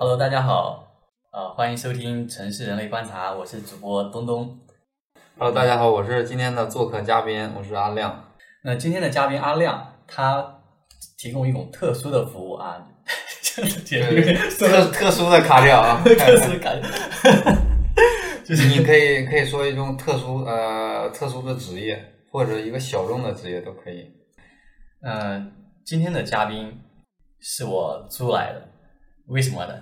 Hello，大家好，呃，欢迎收听《城市人类观察》，我是主播东东。Hello，大家好，我是今天的做客嘉宾，我是阿亮。那今天的嘉宾阿亮，他提供一种特殊的服务啊，就是 特特殊的卡掉啊，特殊的感觉，就是你可以可以说一种特殊呃特殊的职业，或者一个小众的职业都可以。呃，今天的嘉宾是我租来的，为什么呢？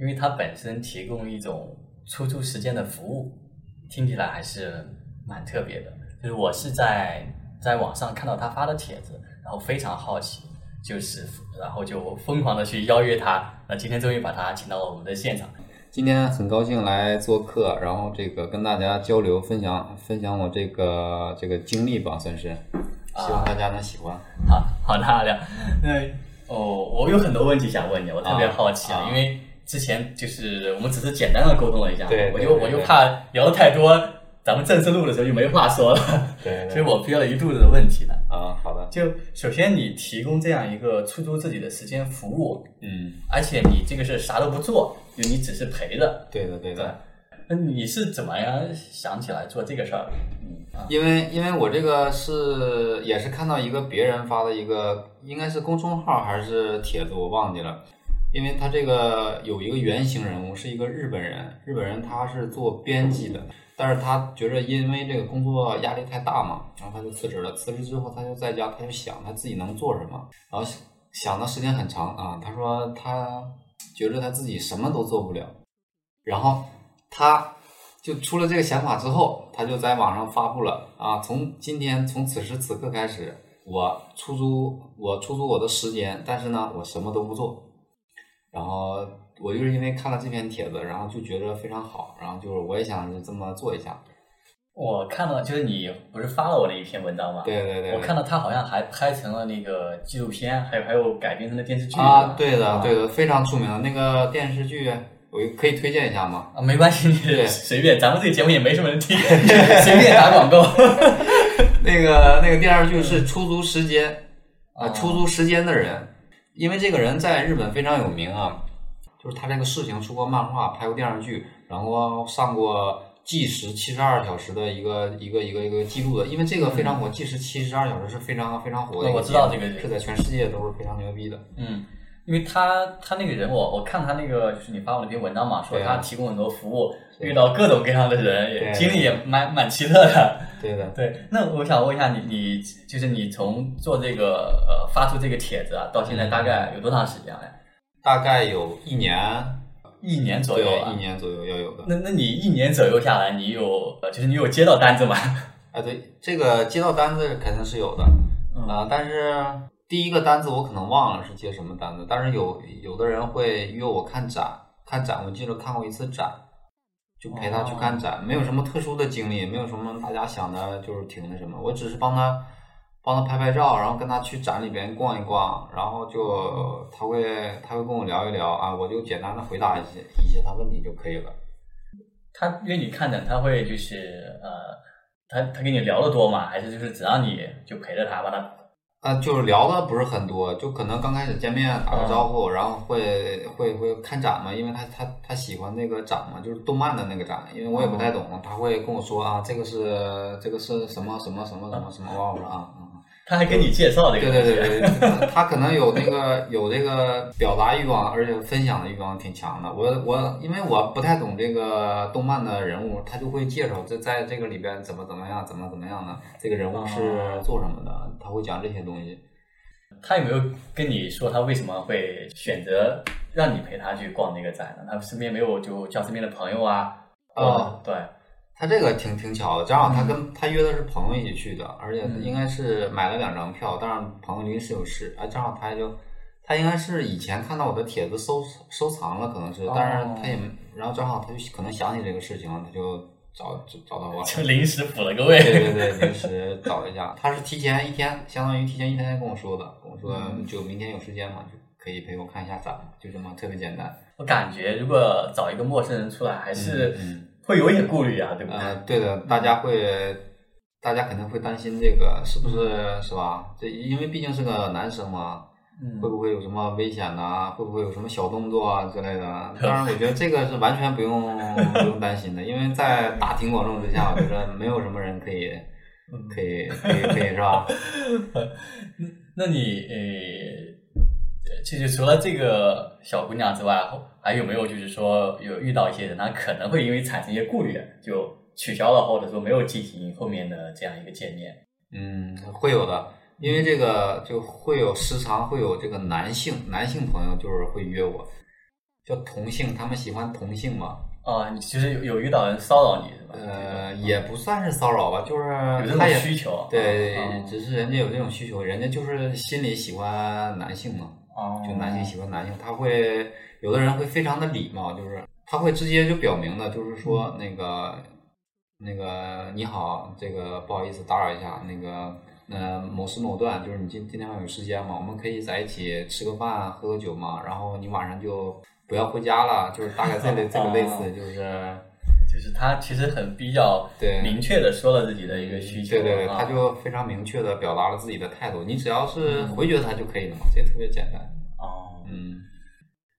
因为他本身提供一种出租时间的服务，听起来还是蛮特别的。就是我是在在网上看到他发的帖子，然后非常好奇，就是然后就疯狂的去邀约他。那今天终于把他请到了我们的现场。今天很高兴来做客，然后这个跟大家交流分享分享我这个这个经历吧，算是，希望大家能喜欢。好好的，阿亮。那哦，我有很多问题想问你，我特别好奇啊啊因为之前就是我们只是简单的沟通了一下，对我就我就怕聊的太多，咱们正式录的时候就没话说了，对 所以我憋了一肚子的问题呢。啊，好的，就首先你提供这样一个出租自己的时间服务，嗯，而且你这个是啥都不做，就你只是陪着，对的对对的。。那你是怎么样想起来做这个事儿？嗯啊，因为因为我这个是也是看到一个别人发的一个，应该是公众号还是帖子，我忘记了。因为他这个有一个原型人物是一个日本人，日本人他是做编辑的，但是他觉着因为这个工作压力太大嘛，然后他就辞职了。辞职之后他就在家，他就想他自己能做什么，然后想的时间很长啊。他说他觉着他自己什么都做不了，然后他就出了这个想法之后，他就在网上发布了啊，从今天从此时此刻开始，我出租我出租我的时间，但是呢，我什么都不做。然后我就是因为看了这篇帖子，然后就觉得非常好，然后就是我也想这么做一下。我看到就是你不是发了我的一篇文章吗？对对对，我看到他好像还拍成了那个纪录片，还有还有改编成了电视剧啊，对的啊对的，非常出名的那个电视剧，我可以推荐一下吗？啊，没关系，你对 随便，咱们这个节目也没什么人听，随便打广告。那个那个电视剧是出租时间啊、哦出租时间的人，因为这个人在日本非常有名啊，就是他这个事情出过漫画，拍过电视剧，然后上过计时七十二小时的一个一个一个一个记录的，因为这个非常火，计时七十二小时是非常非常火的我知道这个是在全世界都是非常牛逼的。嗯，因为他他那个人我我看他那个就是你发我那篇文章嘛，说他提供很多服务，遇到各种各样的人，也经历也蛮蛮奇特的。对的，对，那我想问一下你，你就是你从做这个呃发出这个帖子啊，到现在大概有多长时间了呀？大概有一年，一年左右一。年左右要有的。那那你一年左右下来，你有呃就是你有接到单子吗？啊，对，这个接到单子肯定是有的，嗯啊、但是第一个单子我可能忘了是接什么单子，但是有有的人会约我看展，看展，我记得看过一次展，就陪他去看展，没有什么特殊的经历，没有什么大家想的就是挺那什么，我只是帮他帮他拍拍照，然后跟他去展里边逛一逛，然后就他会他会跟我聊一聊啊，我就简单的回答一些一些他问题就可以了。他约你看展，他会就是呃，他他跟你聊的多吗？还是就是只让你就陪着他，把他啊，就是聊的不是很多，就可能刚开始见面打个招呼，然后会会会看展嘛，因为他他他喜欢那个展嘛，就是动漫的那个展，因为我也不太懂，他会跟我说啊，这个是这个是什么什么什么什么什么，我说啊啊，他还跟你介绍这个对东西。对对，他可能有那个有这个表达欲望，而且分享的欲望挺强的。我我因为我不太懂这个动漫的人物，他就会介绍这在这个里边怎么怎么样，怎么怎么样的，这个人物是做什么的，他会讲这些东西。他有没有跟你说他为什么会选择让你陪他去逛那个展呢？他身边没有就叫身边的朋友啊？啊对，他这个挺挺巧的，正好他跟他约的是朋友一起去的，而且应该是买了两张票，但是朋友临时有事，哎，正好他就他应该是以前看到我的帖子收收藏了，可能是，但是他也没，然后正好他就可能想起这个事情了，他就找找找到我了。就临时补了个位。对对对，临时找了一下，他是提前一天，相当于提前一天跟我说的，跟我说就明天有时间嘛，就可以陪我看一下展，就这么特别简单。我感觉如果找一个陌生人出来，还是嗯会有一点顾虑啊，对不对？呃，对的，大家会，大家肯定会担心这个是不是是吧？这因为毕竟是个男生嘛，嗯会不会有什么危险呐、会不会有什么小动作啊之类的？当然，我觉得这个是完全不用不用担心的，因为在大庭广众之下，我觉得没有什么人可以可以可以可以是吧？那你呃，其实除了这个小姑娘之外，还有没有就是说有遇到一些人，他可能会因为产生一些顾虑，就取消了，或者说没有进行后面的这样一个见面？嗯，会有的，因为这个就会有时常会有这个男性男性朋友就是会约我，叫同性，他们喜欢同性嘛。啊，你其实有有遇到人骚扰你是吧？呃，也不算是骚扰吧，就是有这种需求。对，嗯只是人家有这种需求，人家就是心里喜欢男性嘛，哦，就男性喜欢男性，他会有的人会非常的礼貌，就是他会直接就表明的，就是说那个那个你好，这个不好意思打扰一下，那个呃某时某段，就是你今今天晚上有时间吗？我们可以在一起吃个饭，喝个酒嘛，然后你晚上就不要回家了，就是大概这类这个类似，就是。就是他其实很比较对明确的说了自己的一个需求，对对对，啊他就非常明确的表达了自己的态度，你只要是回绝他就可以了嘛，这特别简单。哦，嗯，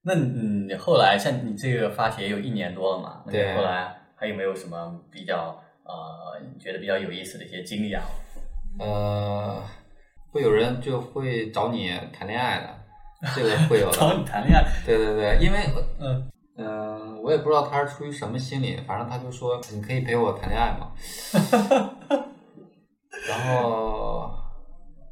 那你后来像你这个发帖也有一年多了嘛？那对你后来还有没有什么比较呃你觉得比较有意思的一些经历啊？呃，会有人就会找你谈恋爱的，这个会有找的。你谈恋爱？对对对，因为嗯，嗯、我也不知道他是出于什么心理，反正他就说你可以陪我谈恋爱嘛。然后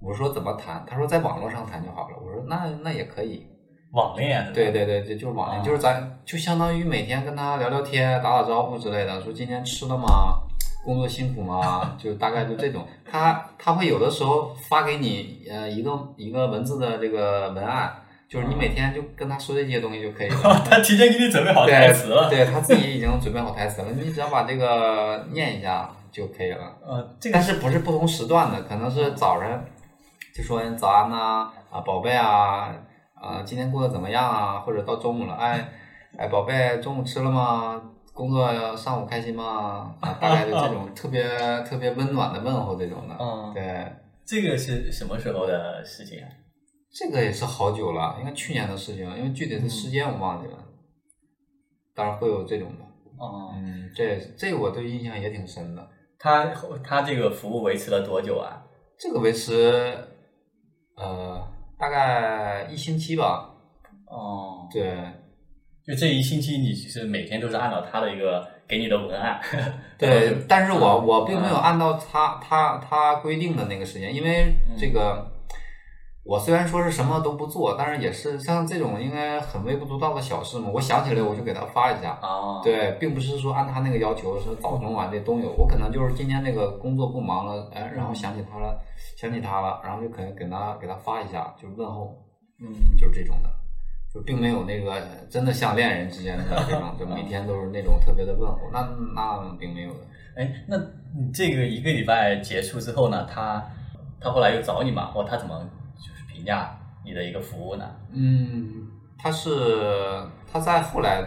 我说怎么谈？他说在网络上谈就好了。我说那那也可以。网恋？对对对，这就是网恋，啊就是咱就相当于每天跟他聊聊天、打打招呼之类的，说今天吃了吗？工作辛苦吗？就大概就这种。他他会有的时候发给你呃一个一个文字的这个文案，就是你每天就跟他说这些东西就可以了。他提前给你准备好台词了。对他自己已经准备好台词了，你只要把这个念一下就可以了。呃，这个但是不是不同时段的，可能是早上就说早安呐、啊，宝贝啊，啊，今天过得怎么样啊？或者到中午了，哎，哎，宝贝，中午吃了吗？工作上午开心吗？啊，大概就这种特别特别温暖的问候这种的。嗯对，这个是什么时候的事情啊？这个也是好久了，应该去年的事情，因为具体的时间我忘记了。当然会有这种的，哦、嗯，这这个我对印象也挺深的。他他这个服务维持了多久啊？这个维持，呃，大概一星期吧。哦，对，就这一星期，你其实每天都是按照他的一个给你的文案。对，但是我嗯。我并没有按照他他他规定的那个时间，因为这个我虽然说是什么都不做，但是也是像这种应该很微不足道的小事嘛，我想起来我就给他发一下。哦，对，并不是说按他那个要求是早中晚这都有，我可能就是今天那个工作不忙了，哎，然后想起他了，想起他了，然后就可能给他给他发一下，就是问候，嗯，就是这种的，就并没有那个真的像恋人之间的那种，就每天都是那种特别的问候，那那并没有的。哎，那你这个一个礼拜结束之后呢，他他后来又找你嘛，或他怎么就是评价你的一个服务呢？嗯，他是他在后来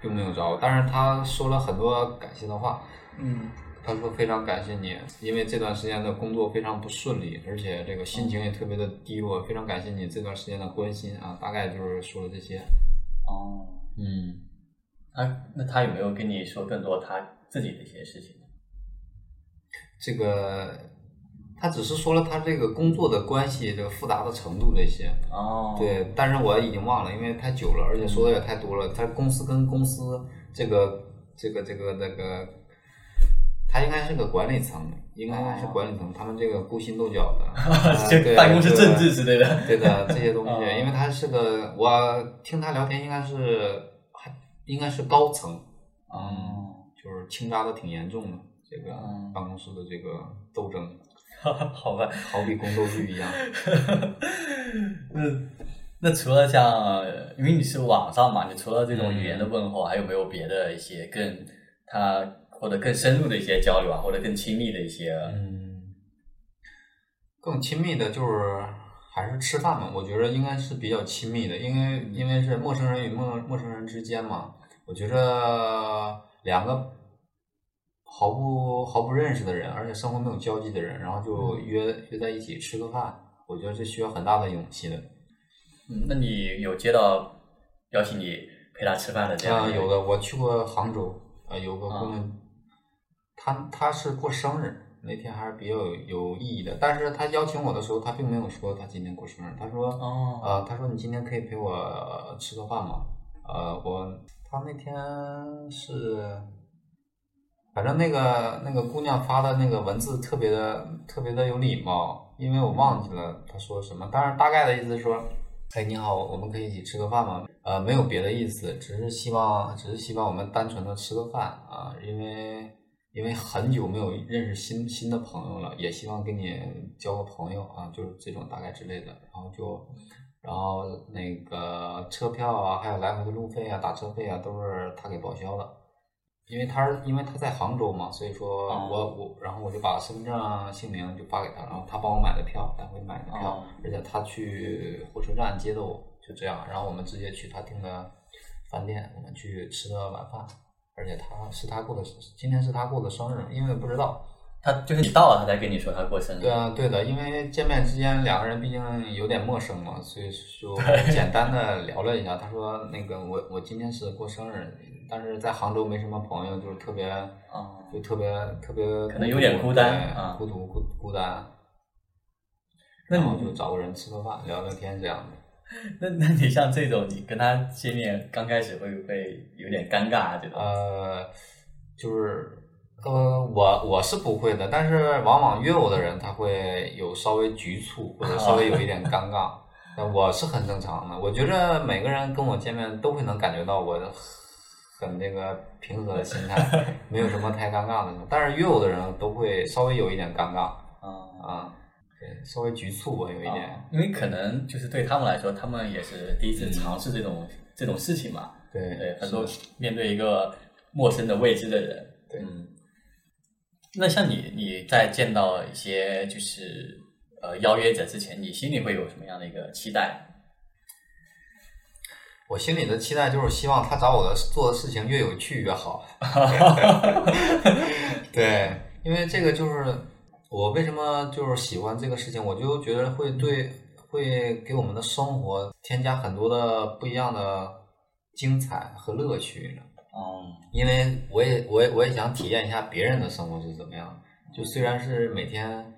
并没有找我，但是他说了很多感谢的话。嗯，他说非常感谢你，因为这段时间的工作非常不顺利，而且这个心情也特别的低落，非常感谢你这段时间的关心啊，大概就是说了这些。哦，嗯，他那他有没有跟你说更多他自己的一些事情？这个他只是说了他这个工作的关系这个复杂的程度这些。哦，，对，但是我已经忘了，因为太久了，而且说的也太多了。他公司跟公司这个这个这个那个，他应该是个管理层，应该是管理层，他们这个勾心斗角的，啊这对办公室政治之类的。对的这些东西，哦因为他是个，我听他聊天应该是还应该是高层，嗯，就是倾轧的挺严重的，这个嗯办公室的这个斗争，好吧，好比宫斗剧一样。那那除了像，因为你是网上嘛，你除了这种语言的问候，还有没有别的一些更他或者更深入的一些交流啊，或者更亲密的一些？嗯，更亲密的就是还是吃饭嘛，我觉得应该是比较亲密的，因为因为是陌生人与陌陌生人之间嘛，我觉着两个毫不毫不认识的人，而且生活没有交集的人，然后就约约在一起吃个饭，我觉得这需要很大的勇气的。嗯，那你有接到邀请你陪他吃饭的这样？有的，我去过杭州，啊、有个姑娘，她她是过生日，那天还是比较有有意义的。但是他邀请我的时候，他并没有说他今天过生日，他说，哦，呃，他说你今天可以陪我吃个饭吗？呃，我他那天是，反正那个那个姑娘发的那个文字特别的特别的有礼貌，因为我忘记了她说什么，但是大概的意思是说，哎，你好，我们可以一起吃个饭吗？呃，没有别的意思，只是希望，只是希望我们单纯的吃个饭啊，因为因为很久没有认识新新的朋友了，也希望跟你交个朋友啊，就是这种大概之类的，然后就。然后那个车票啊，还有来回的路费啊、打车费啊，都是他给报销的。因为他是因为他在杭州嘛，所以说哦我我然后我就把身份证啊姓名就发给他，然后他帮我买的票，来回买的票，哦而且他去火车站接的我，就这样，然后我们直接去他订的饭店，我们去吃的晚饭，而且他是他过的，今天是他过的生日，因为不知道，他就是你到了，他才跟你说他过生日。对啊，对的，因为见面之间两个人毕竟有点陌生嘛，所以说 简单的聊了一下。他说那个我我今天是过生日，但是在杭州没什么朋友，就是特别哦就特别特别可能有点孤单啊孤独孤孤单。那我就找个人吃个饭聊聊天这样的。那那你像这种，你跟他见面刚开始会不会有点尴尬啊？这种呃，就是呃，我我是不会的，但是往往约我的人他会有稍微局促或者稍微有一点尴尬，那我是很正常的。我觉着每个人跟我见面都会能感觉到我很那个平和的心态，没有什么太尴尬的。但是约我的人都会稍微有一点尴尬啊啊，对，稍微局促吧，有一点。啊因为可能就是对他们来说，他们也是第一次尝试这种、这种事情嘛。对对，很多面对一个陌生的未知的人，对嗯。那像你，你在见到一些就是呃邀约者之前，你心里会有什么样的一个期待？我心里的期待就是希望他找我的做的事情越有趣越好。对，因为这个就是我为什么就是喜欢这个事情，我就觉得会对会给我们的生活添加很多的不一样的精彩和乐趣呢。哦，因为我也我也我也想体验一下别人的生活是怎么样。就虽然是每天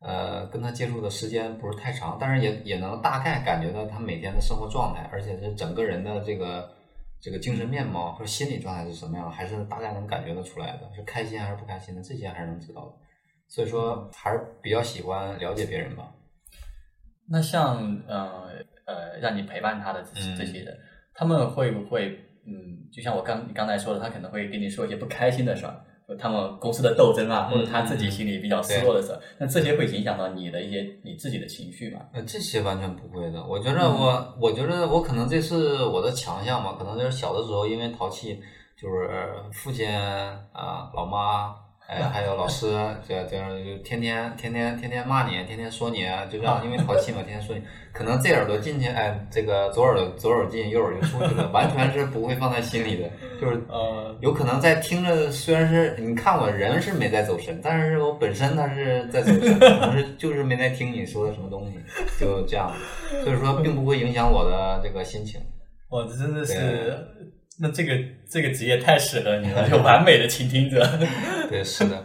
呃跟他接触的时间不是太长，但是也也能大概感觉到他每天的生活状态，而且是整个人的这个这个精神面貌和心理状态是什么样，还是大概能感觉得出来的，是开心还是不开心的，这些还是能知道的。所以说还是比较喜欢了解别人吧。那像呃呃让你陪伴他的这些这些人，他们会不会嗯，就像我刚你刚才说的，他可能会跟你说一些不开心的事儿，就他们公司的斗争啊，嗯或者他自己心里比较失落的事儿，那这些会影响到你的一些你自己的情绪吗？呃，这些完全不会的。我觉得我，我觉得我可能这是我的强项吧。可能就是小的时候因为淘气，就是父亲啊、老妈，哎，还有老师，这这样就天天天天天天骂你，天天说你，就这样，因为淘气嘛，天天说你。可能这耳朵进去，哎，这个左耳朵左耳进，右耳就出去了，完全是不会放在心里的。就是呃，有可能在听着，虽然是你看我人是没在走神，但是我本身他是在走神，可能是 就是没在听你说的什么东西，就这样，所以说并不会影响我的这个心情。哇，这真的是，那这个这个职业太适合你了，就完美的倾听者。对，是的。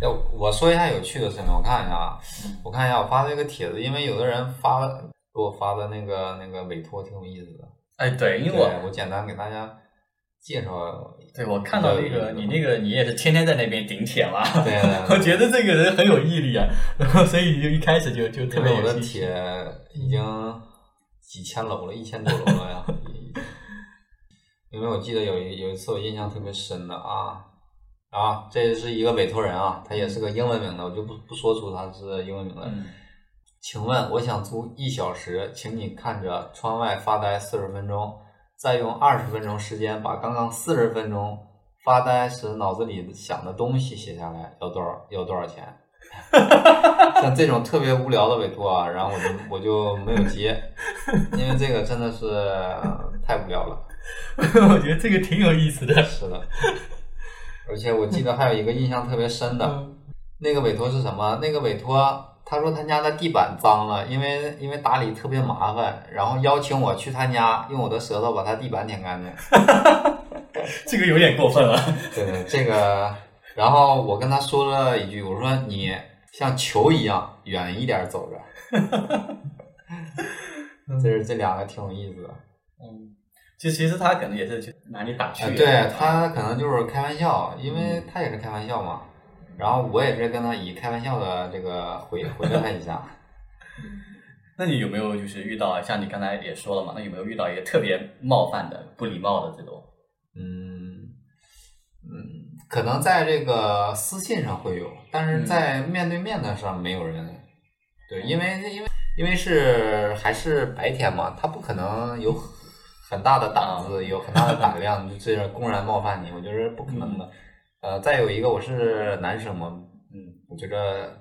要我说一下有趣的事情，我看一下啊，我看一下我发的这个帖子，因为有的人发了给我发的那个那个委托挺有意思的，哎，对，因为我我简单给大家介绍。对我看到那个你那个你也是天天在那边顶帖嘛，对我觉得这个人很有毅力啊，然后所以就一开始就就特因为我的。帖已经几千楼了，一千多楼了呀。因为我记得有一有一次我印象特别深的啊啊，这是一个委托人啊，他也是个英文名的，我就不不说出他是英文名了。嗯，请问我想租一小时，请你看着窗外发呆四十分钟，再用二十分钟时间把刚刚四十分钟发呆时脑子里想的东西写下来，要多少要多少钱？像这种特别无聊的委托啊，然后我就我就没有接，因为这个真的是呃太无聊了。我觉得这个挺有意思的。是的，而且我记得还有一个印象特别深的，嗯那个委托是什么？那个委托他说他家的地板脏了，因为因为打理特别麻烦，然后邀请我去他家用我的舌头把他地板舔干净。这个有点过分了。对对，这个，然后我跟他说了一句，我说你像球一样远一点走着。这是这两个挺有意思的。嗯，就其实他可能也是去拿你打趣、啊，对他可能就是开玩笑，因为他也是开玩笑嘛。然后我也是跟他以开玩笑的这个回回了他一下。那你有没有就是遇到像你刚才也说了嘛？那有没有遇到一个特别冒犯的、不礼貌的这种？嗯嗯，可能在这个私信上会有，但是在面对面的上没有人。对，因为因为因为是还是白天嘛，他不可能有很大的胆子，有很大的胆量，就这样公然冒犯你，我觉得不可能的。呃，再有一个，我是男生嘛，嗯，我觉得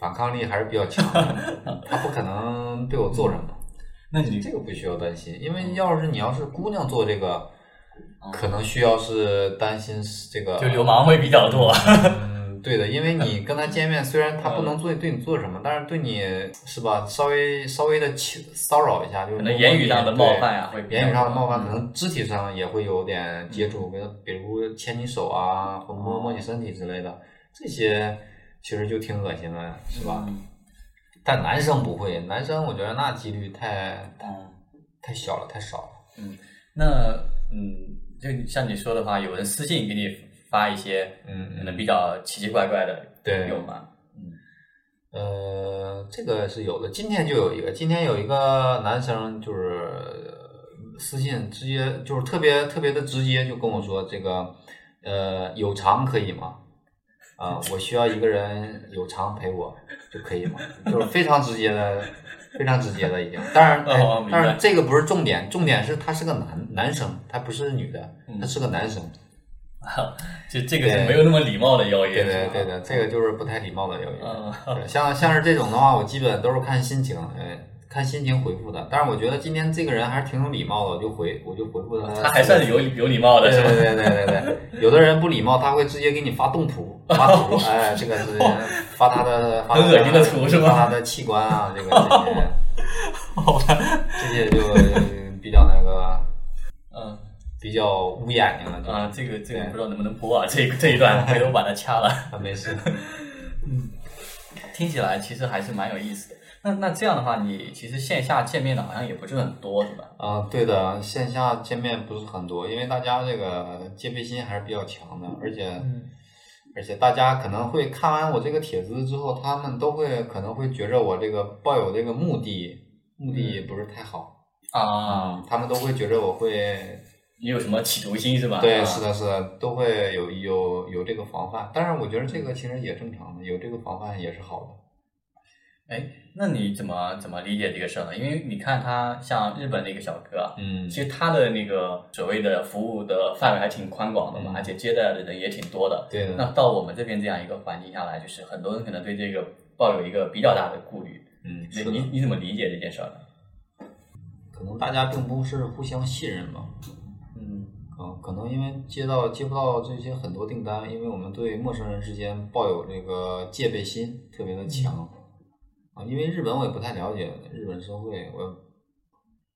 反抗力还是比较强的，他不可能对我做什么。那你这个不需要担心，因为要是你要是姑娘做这个，可能需要是担心这个，就流氓会比较多。嗯，对的，因为你跟他见面，虽然他不能做对你做什么，但是对你是吧，稍微稍微的骚扰一下，就是可能言语上的冒犯啊，会言语上的冒犯，可能肢体上也会有点接触，比如比如牵你手啊，或摸摸你身体之类的，这些其实就挺恶心的，是吧？但男生不会，男生我觉得那几率太太太小了，太少了。嗯，那嗯，就像你说的话，有人私信给你发一些，嗯，可能比较奇奇怪怪的，对，有吗？嗯，呃，这个是有的。今天就有一个，今天有一个男生就是私信，直接就是特别特别的直接，就跟我说这个，呃，有偿可以吗？啊，我需要一个人有偿陪我就可以吗？就是非常直接的，非常直接的已经。当然，哦、但是这个不是重点，重点是他是个男男生，他不是女的，他是个男生。就 这个是没有那么礼貌的邀约。对对对的，这个就是不太礼貌的邀约。像像是这种的话，我基本都是看心情，哎，看心情回复的。但是我觉得今天这个人还是挺有礼貌的，我就回我就回复他。他还算是有有礼貌的，对对对对对对。有的人不礼貌，他会直接给你发动图，发图，哎，这个是发他的很恶心的图是吧？发他的器官啊，这个这些，好吧，这些就。比较捂眼睛了啊！这个这个不知道能不能播啊？这个这一段 回头把它掐了。啊，没事。嗯，听起来其实还是蛮有意思的。那那这样的话，你其实线下见面的好像也不是很多，是吧？啊，对的，线下见面不是很多，因为大家这个戒备心还是比较强的，而且、嗯、而且大家可能会看完我这个帖子之后，他们都会可能会觉着我这个抱有这个目的目的不是太好啊、嗯，他们都会觉着我会。你有什么企图心是吧？对，是的，是的，都会有有有这个防范。当然我觉得这个其实也正常的，有这个防范也是好的。哎，那你怎么怎么理解这个事儿呢？因为你看他像日本那个小哥，嗯，其实他的那个所谓的服务的范围还挺宽广的嘛，嗯、而且接待的人也挺多的。对的。那到我们这边这样一个环境下来，就是很多人可能对这个抱有一个比较大的顾虑。嗯，你你怎么理解这件事儿呢？可能大家并不是互相信任吧。嗯，啊，可能因为接到接不到这些很多订单，因为我们对陌生人之间抱有这个戒备心特别的强。啊，因为日本我也不太了解日本社会，我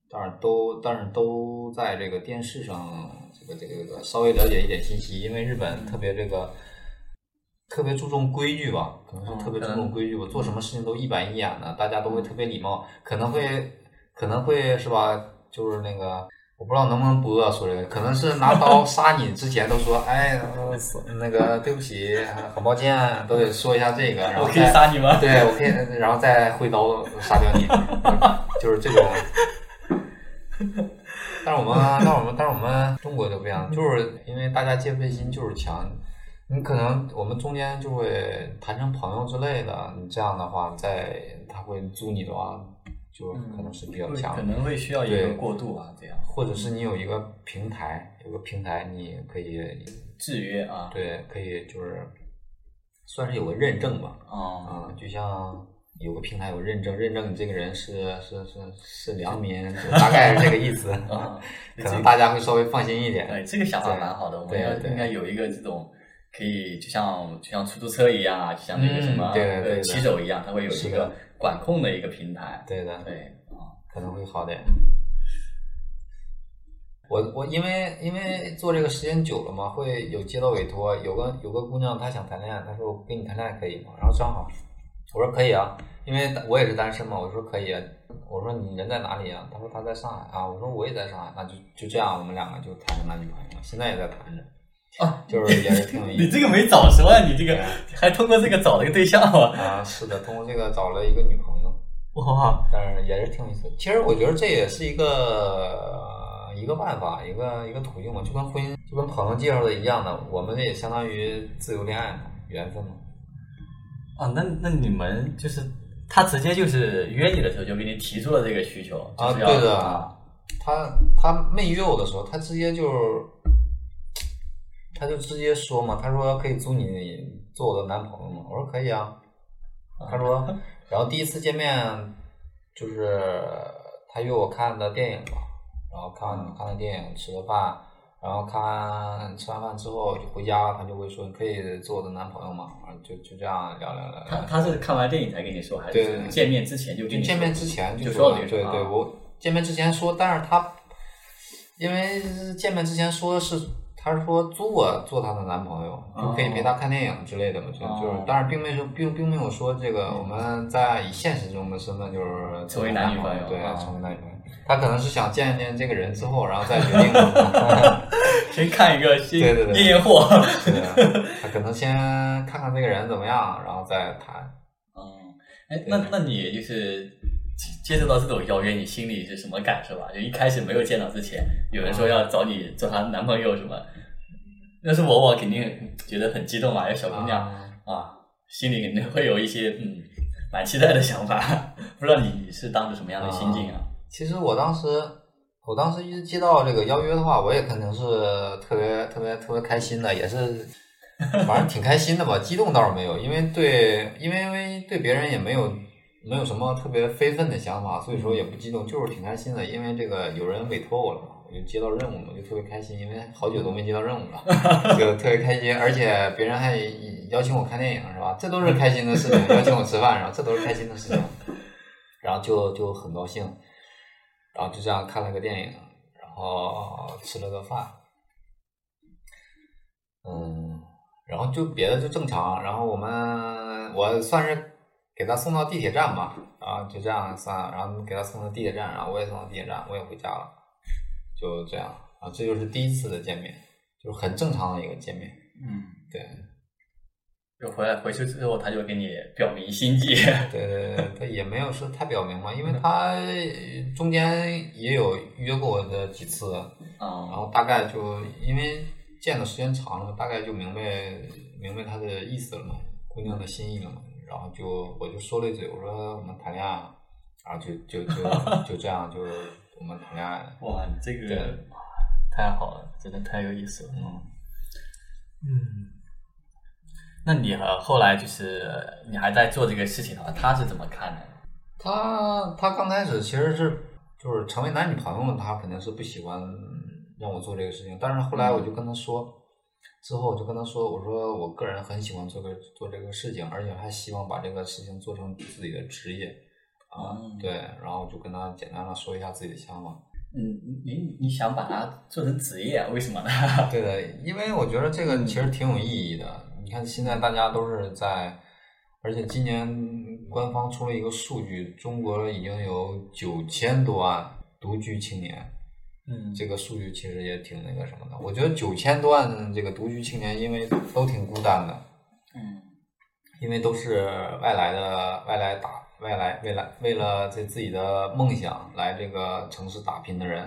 当然都但是都在这个电视上这个这个这个稍微了解一点信息，因为日本特别这个特别注重规矩吧，可能是特别注重规矩吧，做什么事情都一板一眼的，大家都会特别礼貌，可能会可能会是吧，就是那个。我不知道能不能播啊，说这个，可能是拿刀杀你之前都说，哎，那个对不起，很抱歉，都得说一下这个，然后我可以杀你吗？对，我可以，然后再挥刀杀掉你，就是这种。但是我们，但是我们，但是我们中国就不一样，就是因为大家戒备心就是强，你可能我们中间就会谈成朋友之类的，你这样的话，在他会租你的话。就可能是比较强，可能会需要一个过渡啊，这样，或者是你有一个平台，有个平台你可以制约啊，对，可以就是算是有个认证吧，啊、嗯，就像有个平台有认证，认证你这个人是是是是良民，大概是这个意思，啊，可能大家会稍微放心一点。对，这个想法蛮好的，我们要应该有一个这种可以就像就像出租车一样啊，就像那个什么、嗯对对对呃骑手一样，他会有一个管控的一个平台。对的，对啊，可能会好点。我我因为因为做这个时间久了嘛，会有接到委托，有个有个姑娘她想谈恋爱，她说我跟你谈恋爱可以吗？然后正好我说可以啊，因为我也是单身嘛，我说可以啊。我说你人在哪里啊？她说她在上海啊。我说我也在上海，那就就这样，我们两个就谈成男女朋友了，现在也在谈着。啊，就是也是挺有意思。你这个没早说啊，你这个还通过这个找了个对象啊？啊，是的，通过这个找了一个女朋友。哇，但是也是挺有意思。其实我觉得这也是一个一个办法，一个一个途径嘛，就跟婚姻就跟朋友介绍的一样的，我们这也相当于自由恋爱嘛，缘分嘛。啊，那那你们就是他直接就是约你的时候就给你提出了这个需求，就啊，是要对的啊，他他没约我的时候，他直接就是，他就直接说嘛，他说可以租你做我的男朋友嘛，我说可以啊。他说，然后第一次见面就是他约我看的电影嘛，然后看看了电影，吃了饭，然后看完吃完饭之后就回家，他就会说你可以做我的男朋友嘛，然后就就这样聊聊聊聊。他他是看完电影才跟你说，还是见面之前就见面之前就说对对，我见面之前说，但是他因为见面之前说的是，他是说租我做她的男朋友，就可以陪她看电影之类的嘛，就就是哦，但是并没有并并没有说这个我们在以现实中的身份就是成为男女朋友对，啊成为男女朋友。他可能是想见一见这个人之后，然后再决定。先看一个先对对对验验货。他可能先看看这个人怎么样，然后再谈。嗯，哎，那那你就是接接受到这种邀约，你心里是什么感受啊？就一开始没有见到之前，有人说要找你做她男朋友什么，要是我，我肯定觉得很激动嘛，有小姑娘啊啊，心里肯定会有一些嗯蛮期待的想法。不知道你是当时什么样的心境啊？其实我当时，我当时一接到这个邀约的话，我也肯定是特别特别特别开心的，也是反正挺开心的吧。激动倒是没有，因为对，因为因为对别人也没有没有什么特别非分的想法，所以说也不激动，就是挺开心的。因为这个有人委托我了嘛，我就接到任务了，我就特别开心，因为好久都没接到任务了，就特别开心。而且别人还邀请我看电影，是吧？这都是开心的事情，邀请我吃饭，是吧？这都是开心的事情。然后就就很高兴。然后就这样看了个电影，然后吃了个饭，嗯，然后就别的就正常。然后我们我算是给他送到地铁站吧，然后就这样算了，然后给他送到地铁站，然后我也送到地铁站，我也回家了，就这样啊，这就是第一次的见面，就是很正常的一个见面，嗯，对。就回来回去之后，他就给你表明心迹。对对对，他也没有说太表明嘛，因为他中间也有约过我的几次，嗯然啊，后大概就因为见的时间长了，大概就明白明白他的意思了嘛，姑娘的心意了嘛，然后就我就说了一嘴，我说我们谈恋爱啊，然后就就就 就这样，就是我们谈恋爱了。哇，你这个太好了，真的太有意思了。嗯，嗯，那你和后来就是你还在做这个事情的话，他是怎么看的？他他刚开始其实是就是成为男女朋友，他肯定是不喜欢让我做这个事情，但是后来我就跟他说。之后我就跟他说：“我说我个人很喜欢做个做这个事情，而且还希望把这个事情做成自己的职业啊。嗯对，然后就跟他简单的说一下自己的想法。嗯，你你想把它做成职业，为什么呢？对的，因为我觉得这个其实挺有意义的。你看现在大家都是在，而且今年官方出了一个数据，中国已经有九千多万独居青年。嗯这个数据其实也挺那个什么的。我觉得九千多万这个独居青年，因为都挺孤单的，嗯因为都是外来的外来打外来为了为了这自己的梦想来这个城市打拼的人，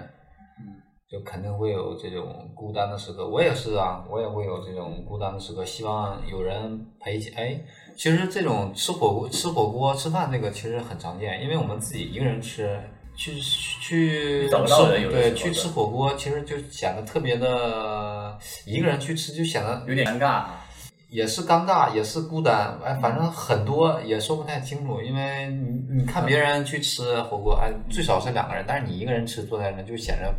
嗯就肯定会有这种孤单的时刻。我也是啊，我也会有这种孤单的时刻，希望有人陪起。哎，其实这种吃火锅、吃火锅、吃饭这个其实很常见，因为我们自己一个人吃，去去找不到人吃对对去吃火锅，其实就显得特别的，一个人去吃就显得有点尴尬啊。也是尴尬，也是孤单，哎，反正很多也说不太清楚，因为你你看别人去吃火锅，哎，最少是两个人，但是你一个人吃坐在那就显得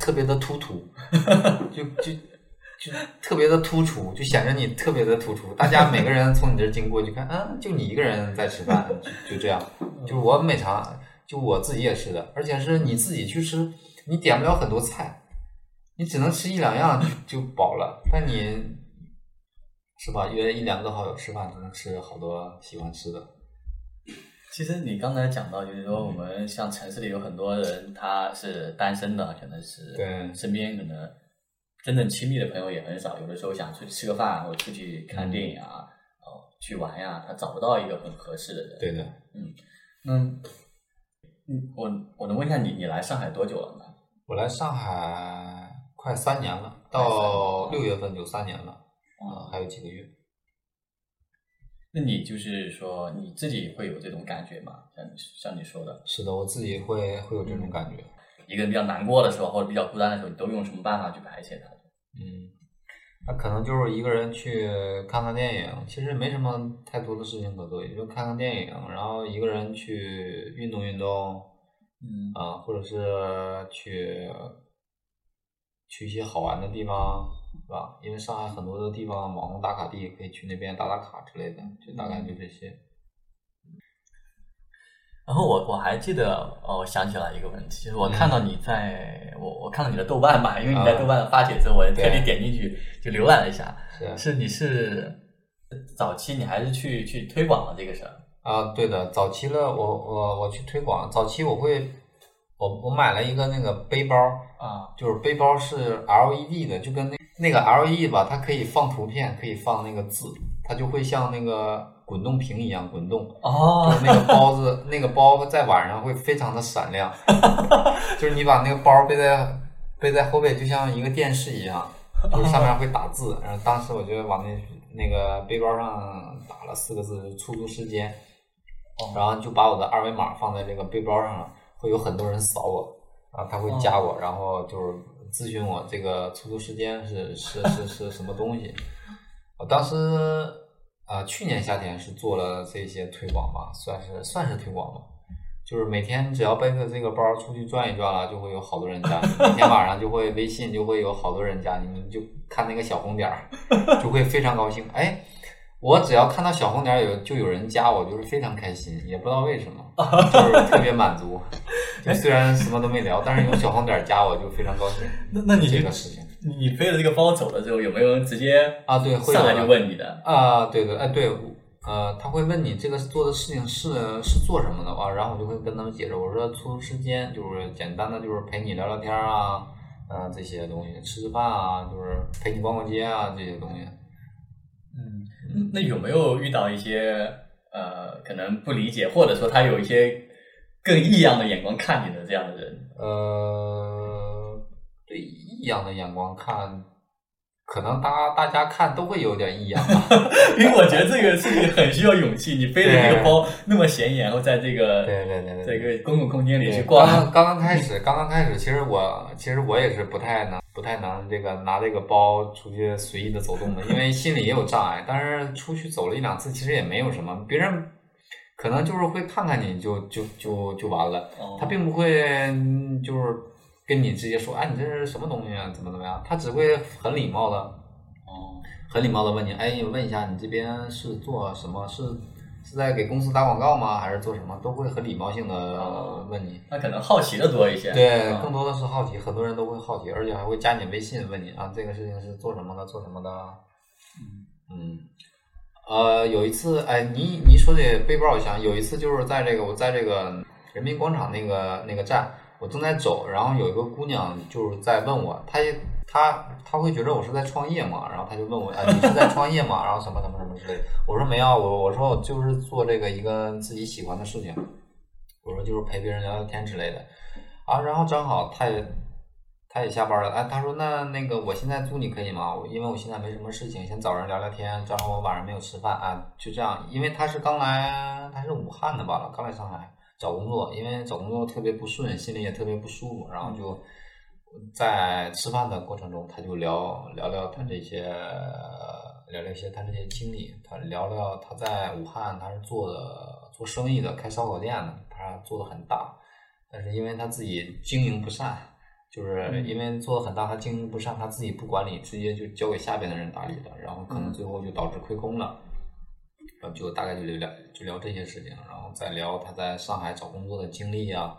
特别的突突，就就就特别的突出，就显得你特别的突出。大家每个人从你这经过，就看，嗯，就你一个人在吃饭，就就这样。就我每场，就我自己也吃的，而且是你自己去吃，你点不了很多菜，你只能吃一两样就就饱了。但你是吧？约一两个好友吃饭，就能吃好多喜欢吃的。其实你刚才讲到，就是说我们像城市里有很多人他是单身的，可能是对身边可能真正亲密的朋友也很少，有的时候想出去吃个饭或者出去看电影啊，哦去玩呀，他找不到一个很合适的人。对的，嗯，嗯，我我能问一下你，你来上海多久了呢？我来上海快三年了，到六月份就三年了，啊，还有几个月。那你就是说你自己会有这种感觉吗？像你像你说的，是的，我自己会会有这种感觉。一个人比较难过的时候或者比较孤单的时候，你都用什么办法去排解它？嗯，那可能就是一个人去看看电影，其实没什么太多的事情可做，也就看看电影，然后一个人去运动运动，嗯啊，或者是去去一些好玩的地方，是吧？因为上海很多的地方网红打卡地，可以去那边打打卡之类的，就大概就这些。然后我我还记得，哦，我想起来一个问题，就是我看到你在，我我看到你的豆瓣嘛，因为你在啊豆瓣发帖子，我也特地点进去就浏览了一下，是。是你是早期你还是去去推广了这个事儿？啊，对的，早期了，我我我去推广，早期我会，我我买了一个那个背包，啊。就是背包是 LED 的，就跟那那个 LED 吧，它可以放图片，可以放那个字，它就会像那个滚动屏一样滚动。哦就是那个包子，那个包在晚上会非常的闪亮，就是你把那个包背在背在后背，就像一个电视一样，就是上面会打字。然后当时我就往那那个背包上打了四个字“出租时间”，哦然后就把我的二维码放在这个背包上了，会有很多人扫我，然后他会加我，然后就是咨询我这个出租时间是是是是什么东西。我当时呃去年夏天是做了这些推广吧，算是算是推广吧。就是每天只要背着这个包出去转一转了，就会有好多人加你。每天晚上就会微信就会有好多人加你，你就看那个小红点儿，就会非常高兴。哎，我只要看到小红点儿有就有人加我，就是非常开心，也不知道为什么，就是特别满足。就虽然什么都没聊，但是有小红点儿加我就非常高兴。那那你这个事情你你背着这个包走了之后，有没有人直接啊，对，会上来就问你的？啊，对对，哎，对，呃，他会问你这个做的事情是是做什么的啊，然后我就会跟他们解释，我说出租时间就是简单的就是陪你聊聊天啊，呃，这些东西，吃吃饭啊，就是陪你逛逛街啊，这些东西。嗯，那有没有遇到一些呃，可能不理解，或者说他有一些更异样的眼光看你的这样的人？呃，对异样的眼光看，可能大大家看都会有点异样吧。因为我觉得这个事情很需要勇气，你背着这个包那么显眼，然后在这个对对对对这个公共空间里去逛刚，刚开始，刚刚开始，其实我其实我也是不太能不太能这个拿这个包出去随意的走动的，因为心里也有障碍。但是出去走了一两次，其实也没有什么，别人可能就是会看看你就就就就完了，哦他并不会嗯就是跟你直接说，哎，你这是什么东西啊，怎么怎么样？他只会很礼貌的哦，很礼貌的问你，哎，问一下你这边是做什么？是是在给公司打广告吗？还是做什么？都会很礼貌性的哦问你。那可能好奇的多一些。对，嗯更多的是好奇，很多人都会好奇，而且还会加你微信问你啊，这个事情是做什么的，做什么的。嗯，呃，有一次，哎，你你说这背包，我想有一次就是在这个我在这个人民广场那个那个站，我正在走，然后有一个姑娘就是在问我，她她她会觉得我是在创业嘛，然后她就问我，啊，你是在创业吗？然后什么什么什么之类，我说没有，我我说我就是做这个一个自己喜欢的事情，我说就是陪别人聊聊天之类的，啊，然后正好她也。她也下班了，哎，她说那那个我现在租你可以吗？因为我现在没什么事情，先找人聊聊天，正好我晚上没有吃饭啊，就这样。因为她是刚来，她是武汉的吧，刚来上海找工作，因为找工作特别不顺，心里也特别不舒服，然后就在吃饭的过程中，他就聊聊聊他这些，聊聊一些他这些经历，他聊聊他在武汉，他是做的做生意的，开烧烤店的，他做的很大，但是因为他自己经营不善。就是因为做的很大，他经营不善，他自己不管理，直接就交给下边的人打理了，然后可能最后就导致亏空了。然后就大概就聊就聊这些事情，然后再聊他在上海找工作的经历啊，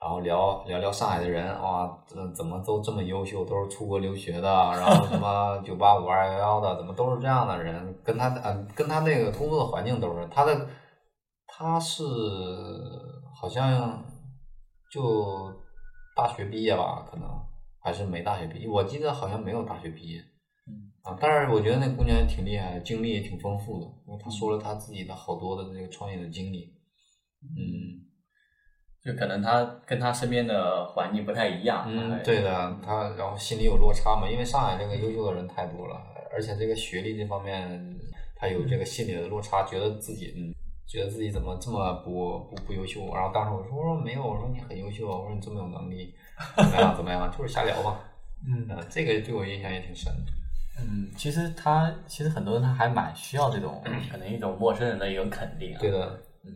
然后聊聊聊上海的人哇，怎怎么都这么优秀，都是出国留学的，然后什么 九八五二幺幺的，怎么都是这样的人？跟他嗯，跟他那个工作的环境都是他的，他是好像就大学毕业吧，可能还是没大学毕业，我记得好像没有大学毕业。啊，但是我觉得那姑娘也挺厉害，经历也挺丰富的，因为她说了她自己的好多的这个创业的经历。嗯，就可能她跟她身边的环境不太一样。嗯，对的，她然后心里有落差嘛，因为上海这个优秀的人太多了，而且这个学历这方面，她有这个心理的落差，觉得自己嗯，觉得自己怎么这么不不不优秀。然后当时我说我说没有，我说你很优秀，我说你这么有能力，怎么样怎么样，就是瞎聊吧。嗯，这个对我印象也挺深的。嗯，其实他其实很多人他还蛮需要这种可能一种陌生人的一种肯定。对的，嗯。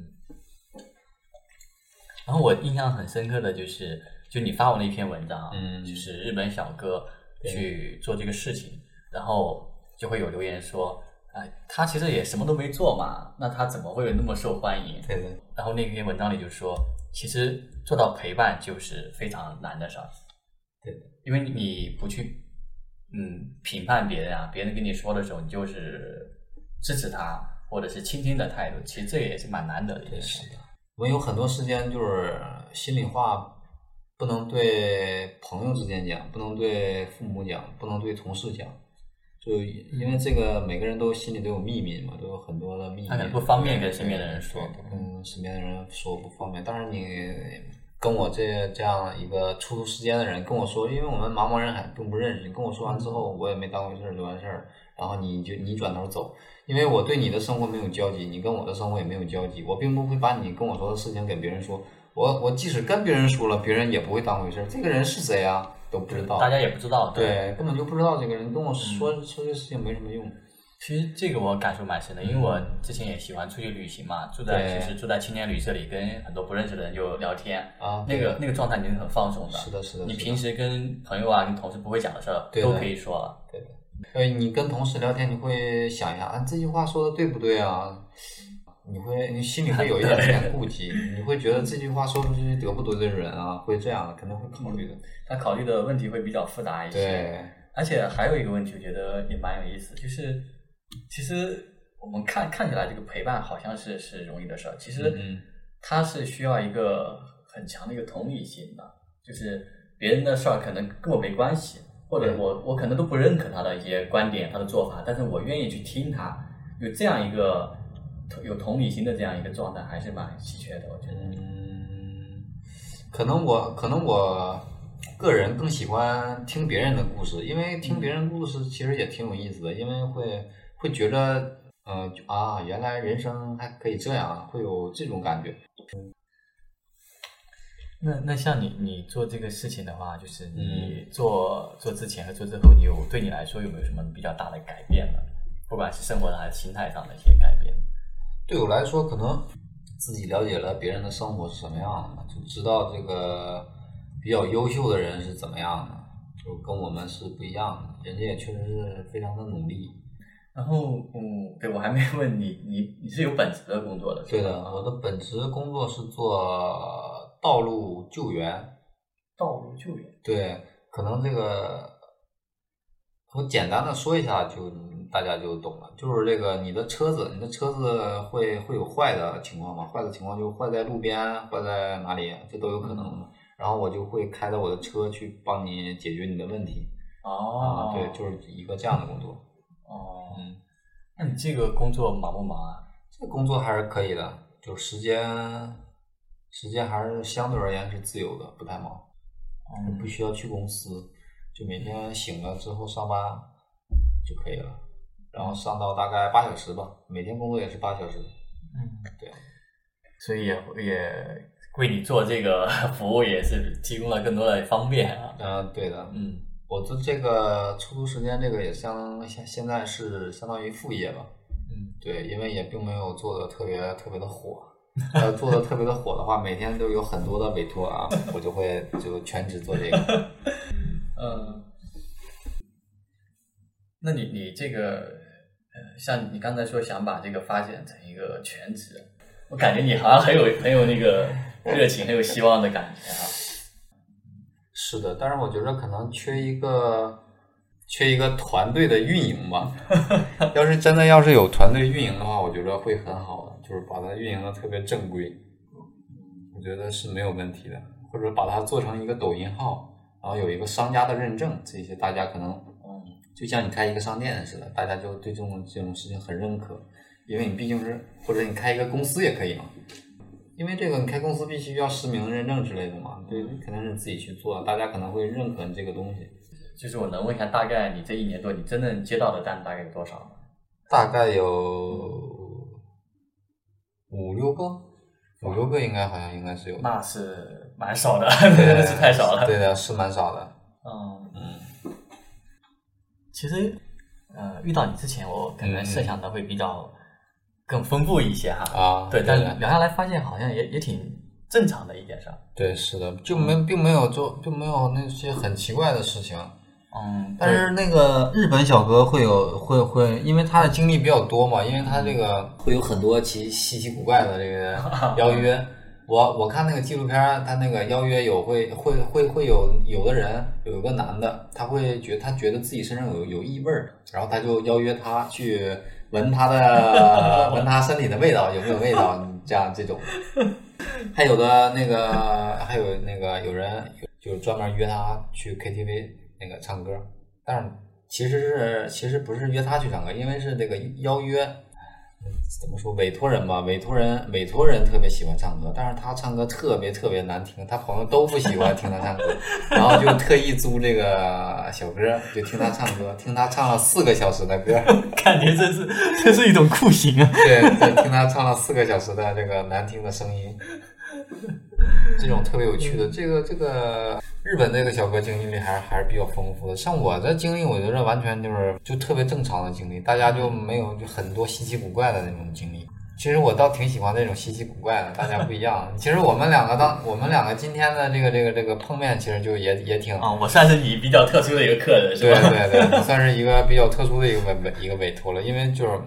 然后我印象很深刻的就是，就你发我那篇文章，嗯，就是日本小哥去做这个事情，然后就会有留言说，哎，他其实也什么都没做嘛，那他怎么会那么受欢迎？对的。然后那篇文章里就说，其实做到陪伴就是非常难的事儿。对的，因为你不去。嗯，评判别人啊，别人跟你说的时候，你就是支持他，或者是倾听的态度，其实这也是蛮难得的一件事。我们有很多时间就是心里话不能对朋友之间讲，不能对父母讲，不能对同事讲，就因为这个每个人都心里都有秘密嘛，都有很多的秘密，不方便跟身边的人说，跟身边的人说不方便。但是你。跟我这这样一个出租时间的人跟我说，因为我们茫茫人海并不认识。你跟我说完之后，我也没当回事儿，就完事儿。然后你就你转头走，因为我对你的生活没有交集，你跟我的生活也没有交集。我并不会把你跟我说的事情给别人说。我我即使跟别人说了，别人也不会当回事儿。这个人是谁啊？都不知道，大家也不知道，对，根本就不知道这个人。跟我说说这事情没什么用。其实这个我感受蛮深的，因为我之前也喜欢出去旅行嘛，住在就是住在青年旅社里，跟很多不认识的人就聊天啊，那个那个状态你是很放松的。是的，是的。你平时跟朋友啊、跟同事不会讲的事儿，都可以说了。对的。呃，你跟同事聊天，你会想一下，啊，这句话说的对不对啊？你会，你心里会有一点 点顾忌，你会觉得这句话说出去得不得罪人啊？会这样的，肯定会考虑的。他考虑的问题会比较复杂一些。对。而且还有一个问题，我觉得也蛮有意思，就是。其实我们看看起来这个陪伴好像是是容易的事儿，其实它是需要一个很强的一个同理心的，就是别人的事儿可能跟我没关系，或者我我可能都不认可他的一些观点、他的做法，但是我愿意去听他，有这样一个有同理心的这样一个状态，还是蛮稀缺的。我觉得，嗯，可能我可能我个人更喜欢听别人的故事，因为听别人故事其实也挺有意思的，因为会。会觉得，嗯，啊，原来人生还可以这样，会有这种感觉。那那像你你做这个事情的话，就是你做做之前和做之后，你有对你来说有没有什么比较大的改变呢？不管是生活上还是心态上的一些改变。对我来说，可能自己了解了别人的生活是什么样的，就知道这个比较优秀的人是怎么样的，就跟我们是不一样的，人家也确实是非常的努力。然后，嗯，对我还没问你，你你是有本职的工作的？对的，我的本职工作是做道路救援。道路救援？对，可能这个我简单的说一下，就大家就懂了。就是这个，你的车子，你的车子会会有坏的情况吗？坏的情况就坏在路边，坏在哪里，这都有可能。然后我就会开着我的车去帮你解决你的问题。哦，对，就是一个这样的工作。哦，嗯，那你这个工作忙不忙啊？这个工作还是可以的，就是时间时间还是相对而言是自由的，不太忙，嗯，不需要去公司，就每天醒了之后上班就可以了，然后上到大概八小时吧，每天工作也是八小时，嗯，对，所以也也为你做这个 服务也是提供了更多的方便啊，嗯，对的，嗯。我做这个出租时间，这个也相现现在是相当于副业吧。嗯，对，因为也并没有做的特别特别的火。要做的特别的火的话，每天都有很多的委托啊，我就会就全职做这个。嗯，那你你这个呃，像你刚才说想把这个发展成一个全职，我感觉你好像很有很有那个热情，很有希望的感觉啊。是的，但是我觉得可能缺一个缺一个团队的运营吧。要是真的要是有团队运营的话，我觉得会很好的，就是把它运营的特别正规，我觉得是没有问题的。或者把它做成一个抖音号，然后有一个商家的认证，这些大家可能嗯，就像你开一个商店似的，大家就对这种这种事情很认可，因为你毕竟是或者你开一个公司也可以嘛。因为这个，你开公司必须要实名认证之类的嘛，对，肯定是自己去做，大家可能会认可你这个东西。就是我能问一下，大概你这一年多，你真正接到的单大概有多少吗？大概有五六个，五六个应该好像应该是有，那是蛮少的，真的是太少了。对的，是蛮少的。嗯，嗯，其实呃，遇到你之前，我可能设想的会比较更丰富一些哈。啊，对，但的聊下来发现好像也也挺正常的一件事儿。对，是的，就没并没有做，并没有那些很奇怪的事情。嗯，但是那个日本小哥会有会会，因为他的经历比较多嘛，因为他这个会有很多奇稀奇古怪的这个 邀约。我我看那个纪录片，他那个邀约有会会会会有有的人有一个男的，他会觉他觉得自己身上有有异味儿，然后他就邀约他去闻他的 闻他身体的味道有没有味道，这样这种。还有的那个还有那个有人就专门约他去 KTV 那个唱歌，但是其实是其实不是约他去唱歌，因为是那个邀约，嗯怎么说委托人吧，委托人委托人特别喜欢唱歌，但是他唱歌特别特别难听，他朋友都不喜欢听他唱歌，然后就特意租这个小哥就听他唱歌，听他唱了四个小时的歌，感觉这是这是一种酷刑啊。对对，听他唱了四个小时的这个难听的声音，这种特别有趣的，这个这个日本这个小哥经历还是还是比较丰富的。像我的经历，我觉得完全就是就特别正常的经历，大家就没有就很多稀奇古怪的那种经历。其实我倒挺喜欢这种稀奇古怪的，大家不一样。其实我们两个当我们两个今天的这个这个这个碰面，其实就也也挺啊，我算是你比较特殊的一个客人，是对吧？对对，算是一个比较特殊的一个委委一个委托了，因为就是，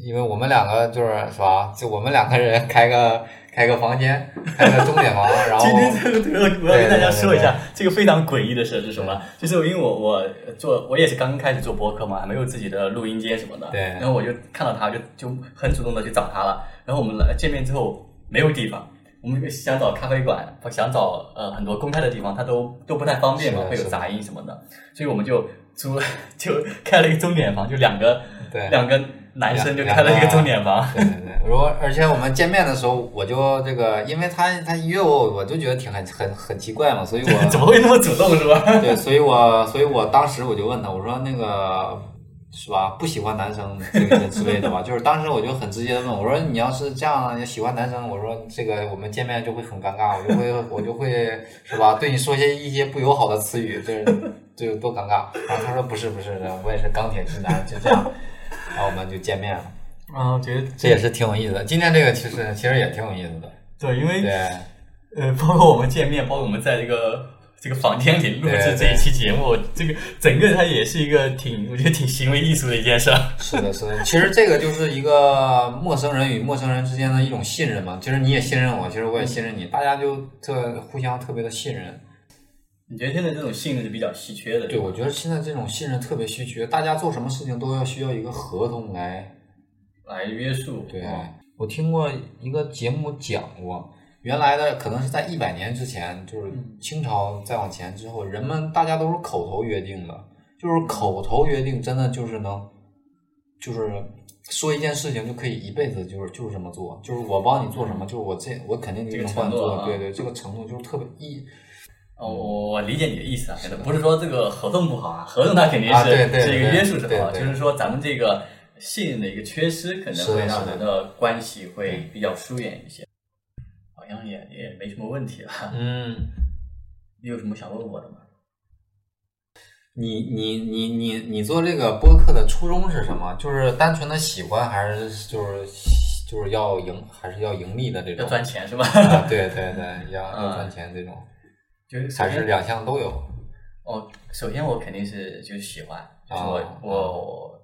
因为我们两个就是是吧？就我们两个人开个开个房间，开个钟点房，然后今天这个这个我要跟大家说一下这个非常诡异的事是什么？就是因为我我做我也是刚刚开始做播客嘛，还没有自己的录音间什么的。对然后我就看到他，就就很主动的去找他了。然后我们来见面之后没有地方，我们想找咖啡馆，想找呃很多公开的地方，他都都不太方便嘛会有杂音什么的，所以我们就租 就开了一个钟点房，就两个对两个男生就两开了一个重点房。对对对，如果而且我们见面的时候，我就这个，因为他他约我，我就觉得挺很很很奇怪嘛，所以我 怎么会那么主动是吧？对，所以我所以我当时我就问他，我说那个是吧，不喜欢男生这个之类的吧，就是当时我就很直接的问，我说你要是这样喜欢男生，我说这个我们见面就会很尴尬，我就会我就会是吧，对你说些一些不友好的词语，这这有多尴尬。然后他说不是不是的，我也是钢铁直男，就这样，然后我们就见面了，啊，我觉得这也是挺有意思的。今天这个其实其实也挺有意思的，对，因为对。呃，包括我们见面，包括我们在这个这个房间里录制这一期节目，这个整个它也是一个挺，我觉得挺行为艺术的一件事儿。是的，是的，其实这个就是一个陌生人与陌生人之间的一种信任嘛。其实你也信任我，其实我也信任你，大家就特互相特别的信任。你觉得现在这种信任是比较稀缺的？对，我觉得现在这种信任特别稀缺，大家做什么事情都要需要一个合同来。来约束。对哦，我听过一个节目讲过，原来的可能是在一百年之前，就是清朝再往前之后，人们大家都是口头约定的，就是口头约定真的就是能，就是说一件事情就可以一辈子，就是就是这么做，就是我帮你做什么，就是我这我肯定就这个能帮你做，对对，这个承诺就是特别一哦，我我理解你的意思啊，不是说这个合同不好啊，合同它肯定是、啊对对是一个对约束是好，对对就是说咱们这个信任的一个缺失，可能会让人的关系会比较疏远一些。好像也也没什么问题了。嗯。你有什么想问我的吗？你你你你你做这个播客的初衷是什么？就是单纯的喜欢，还是就是就就是要盈还是要盈利的这种要，赚钱是吧？啊，对对对，要要嗯赚钱这种，还是两项都有。哦，首先我肯定是就是喜欢，就是我、啊我我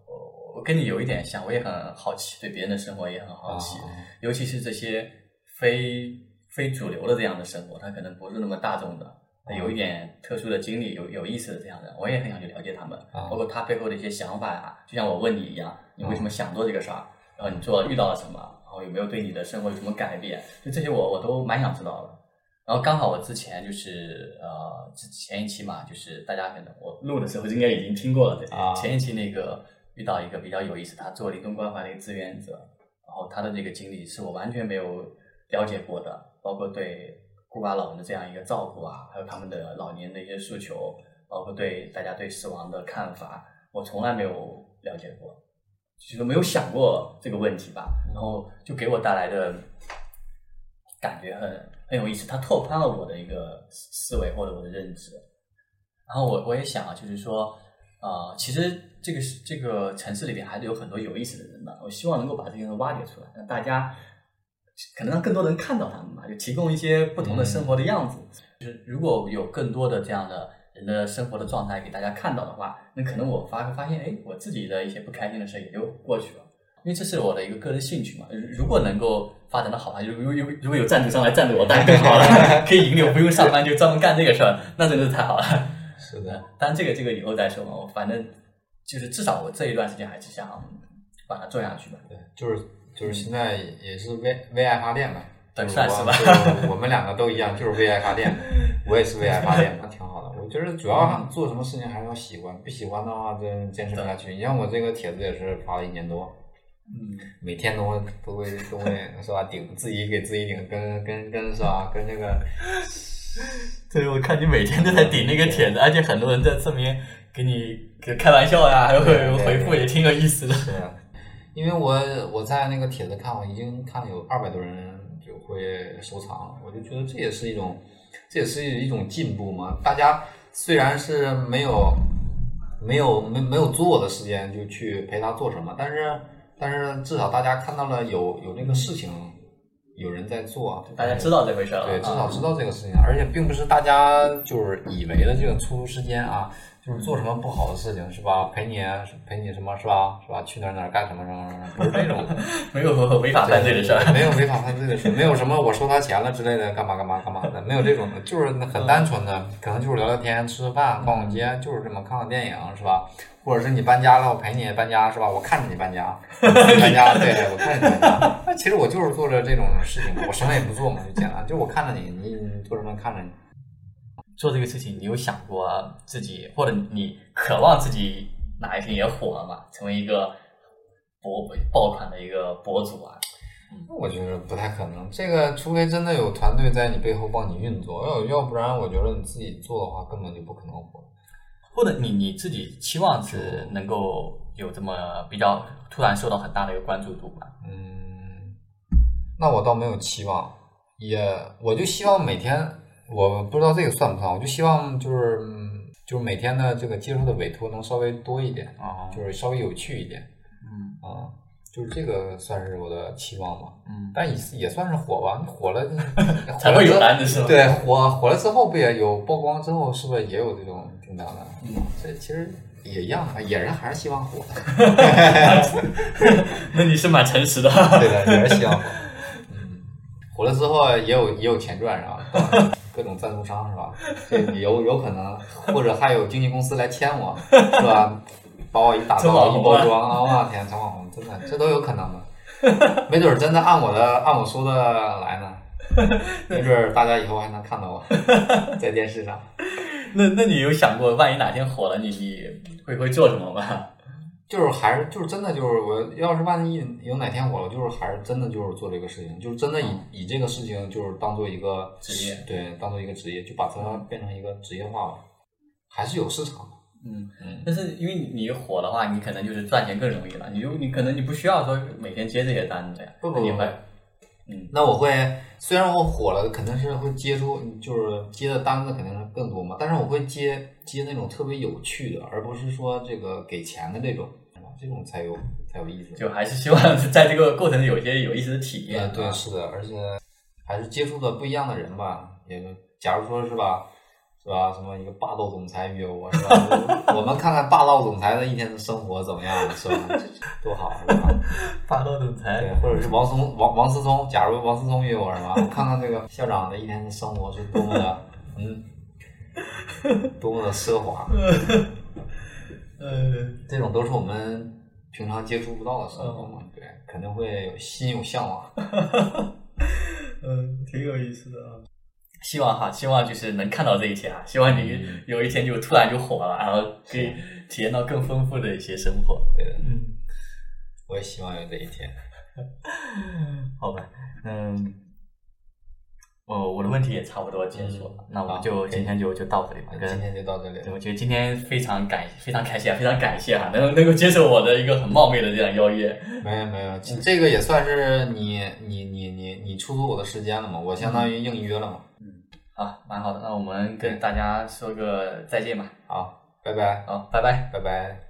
我跟你有一点像，我也很好奇，对别人的生活也很好奇，啊尤其是这些非非主流的这样的生活，他可能不是那么大众的，有一点特殊的经历，有有意思的这样的，我也很想去了解他们，啊包括他背后的一些想法呀、就像我问你一样，你为什么想做这个事儿？然后你做遇到了什么？然后有没有对你的生活有什么改变？就这些我我都蛮想知道的。然后刚好我之前就是呃之前一期嘛，就是大家可能我录的时候应该已经听过了，对，啊？前一期那个遇到一个比较有意思，他做临终关怀的一个志愿者，然后他的这个经历是我完全没有了解过的，包括对孤寡老人的这样一个照顾啊，还有他们的老年的一些诉求，包括对大家对死亡的看法，我从来没有了解过，就是没有想过这个问题吧，然后就给我带来的感觉很很有意思，它拓宽了我的一个思维或者我的认知。然后我我也想啊，就是说，呃，其实这个是这个城市里边还是有很多有意思的人的，我希望能够把这些人挖掘出来，让大家可能让更多人看到他们吧，就提供一些不同的生活的样子。就是如果有更多的这样的人的生活的状态给大家看到的话，那可能我发发现，哎，我自己的一些不开心的事也就过去了。因为这是我的一个个人兴趣嘛，如如果能够发展的好的话，如如如如果有赞助商来赞助我，当然更好了，可以盈利，我不用上班就专门干这个事儿，那真的是太好了。是的，当然这个这个以后再说嘛，我反正就是至少我这一段时间还是想把它做下去吧。对，就是就是现在也是为为爱发电嘛，对就是算是吧我们两个都一样，就是为爱发电，我也是为爱发电，那挺好的。我觉得主要做什么事情还是要喜欢，不喜欢的话真坚持不下去。你像我这个帖子也是发了一年多，嗯，每天都会都会都会是吧顶自己给自己顶跟跟跟是吧 跟那个对，我看你每天都在顶那个帖子，而且很多人在侧面给你给开玩笑呀，还有对对回复也挺有意思的。是啊，因为我我在那个帖子看，我已经看了有二百多人就会收藏了，我就觉得这也是一种，这也是一种进步嘛。大家虽然是没有没有没没有做的时间就去陪他做什么，但是但是至少大家看到了有有这个事情，有人在做，大家知道这回事了，对，至少啊知道这个事情，而且并不是大家就是以为的这个出租时间啊，就是做什么不好的事情是吧？陪你陪你什么是吧？是吧？去哪儿哪儿干什么什么什么，不是这种 没有违法犯罪的事儿。没有违法犯罪的事，没有什么我收他钱了之类的，干嘛干嘛干嘛的，没有这种的，就是很单纯的，可能就是聊聊天、吃吃饭、逛逛街，就是这么看看电影是吧？或者是你搬家了，我陪你搬家是吧？我看着你搬家，搬家，对对，我看着你搬家。那其实我就是做着这种事情嘛，我什么也不做嘛，就简单，就我看着你，你你做什么看着你。做这个事情，你有想过自己，或者你渴望自己哪一天也火了嘛？成为一个博爆款的一个博主啊？我觉得不太可能，这个除非真的有团队在你背后帮你运作，要要不然我觉得你自己做的话根本就不可能火。或者你你自己期望是能够有这么比较突然受到很大的一个关注度吧？嗯，那我倒没有期望，也我就希望每天，我不知道这个算不算，我就希望就是嗯就是每天的这个接受的委托能稍微多一点，啊就是稍微有趣一点。嗯。啊，就是这个算是我的期望吧。嗯，但也也算是火吧，你火了，才会有单子是吧？对，火火了之后不也有曝光之后，是不是也有这种订单了？嗯，这其实也一样啊，也是还是希望火的。那你是蛮诚实的。对的，也是希望火。嗯，火了之后也有也有钱赚是吧？各种赞助商是吧？这有有可能，或者还有经纪公司来签我，是吧？把我一打造一包装啊！我天，成网红，真的这都有可能的。没准儿真的按我的按我说的来呢，没准儿大家以后还能看到我在电视上。那那你有想过，万一哪天火了，你你会会做什么吗？就是还是就是真的就是我要是万一有哪天火了，就是还是真的就是做这个事情，就是真的以、以这个事情就是当做一个职业对，当做一个职业，就把它变成一个职业化吧，还是有市场的。嗯，嗯，但是因为你火的话，你可能就是赚钱更容易了。你就你可能你不需要说每天接这些单子呀，不不不你会那我会虽然我火了，肯定是会接出就是接的单子肯定是更多嘛，但是我会接接那种特别有趣的，而不是说这个给钱的这种。这种才有才有意思。就还是希望在这个过程有一些有意思的体验。对对，是的，而且还是接触的不一样的人吧。也，假如说是吧，是吧？什么一个霸道总裁约我，是吧？我们看看霸道总裁的一天的生活怎么样，是吧？多好，是吧？霸道总裁，对，或者是王松王王思聪，假如王思聪约我，是吧？我看看这个校长的一天的生活是多么的，嗯，多么的奢华。呃，这种都是我们平常接触不到的生活嘛，对，肯定会有心有向往。嗯，挺有意思的啊。希望哈，希望就是能看到这一天啊！希望你有一天就突然就火了，然后可以体验到更丰富的一些生活。对的，嗯，我也希望有这一天。好吧，嗯。哦，我的问题也差不多结束了，那我们就今天就就到这里吧。今天就到这里。我觉得今天非常感非常开心啊，非常感谢哈，能能够接受我的一个很冒昧的这样邀约。没有没有，这个也算是你你你你你出租我的时间了嘛，我相当于应约了嘛。嗯，好，蛮好的，那我们跟大家说个再见吧。好，拜拜。好，拜拜，拜拜。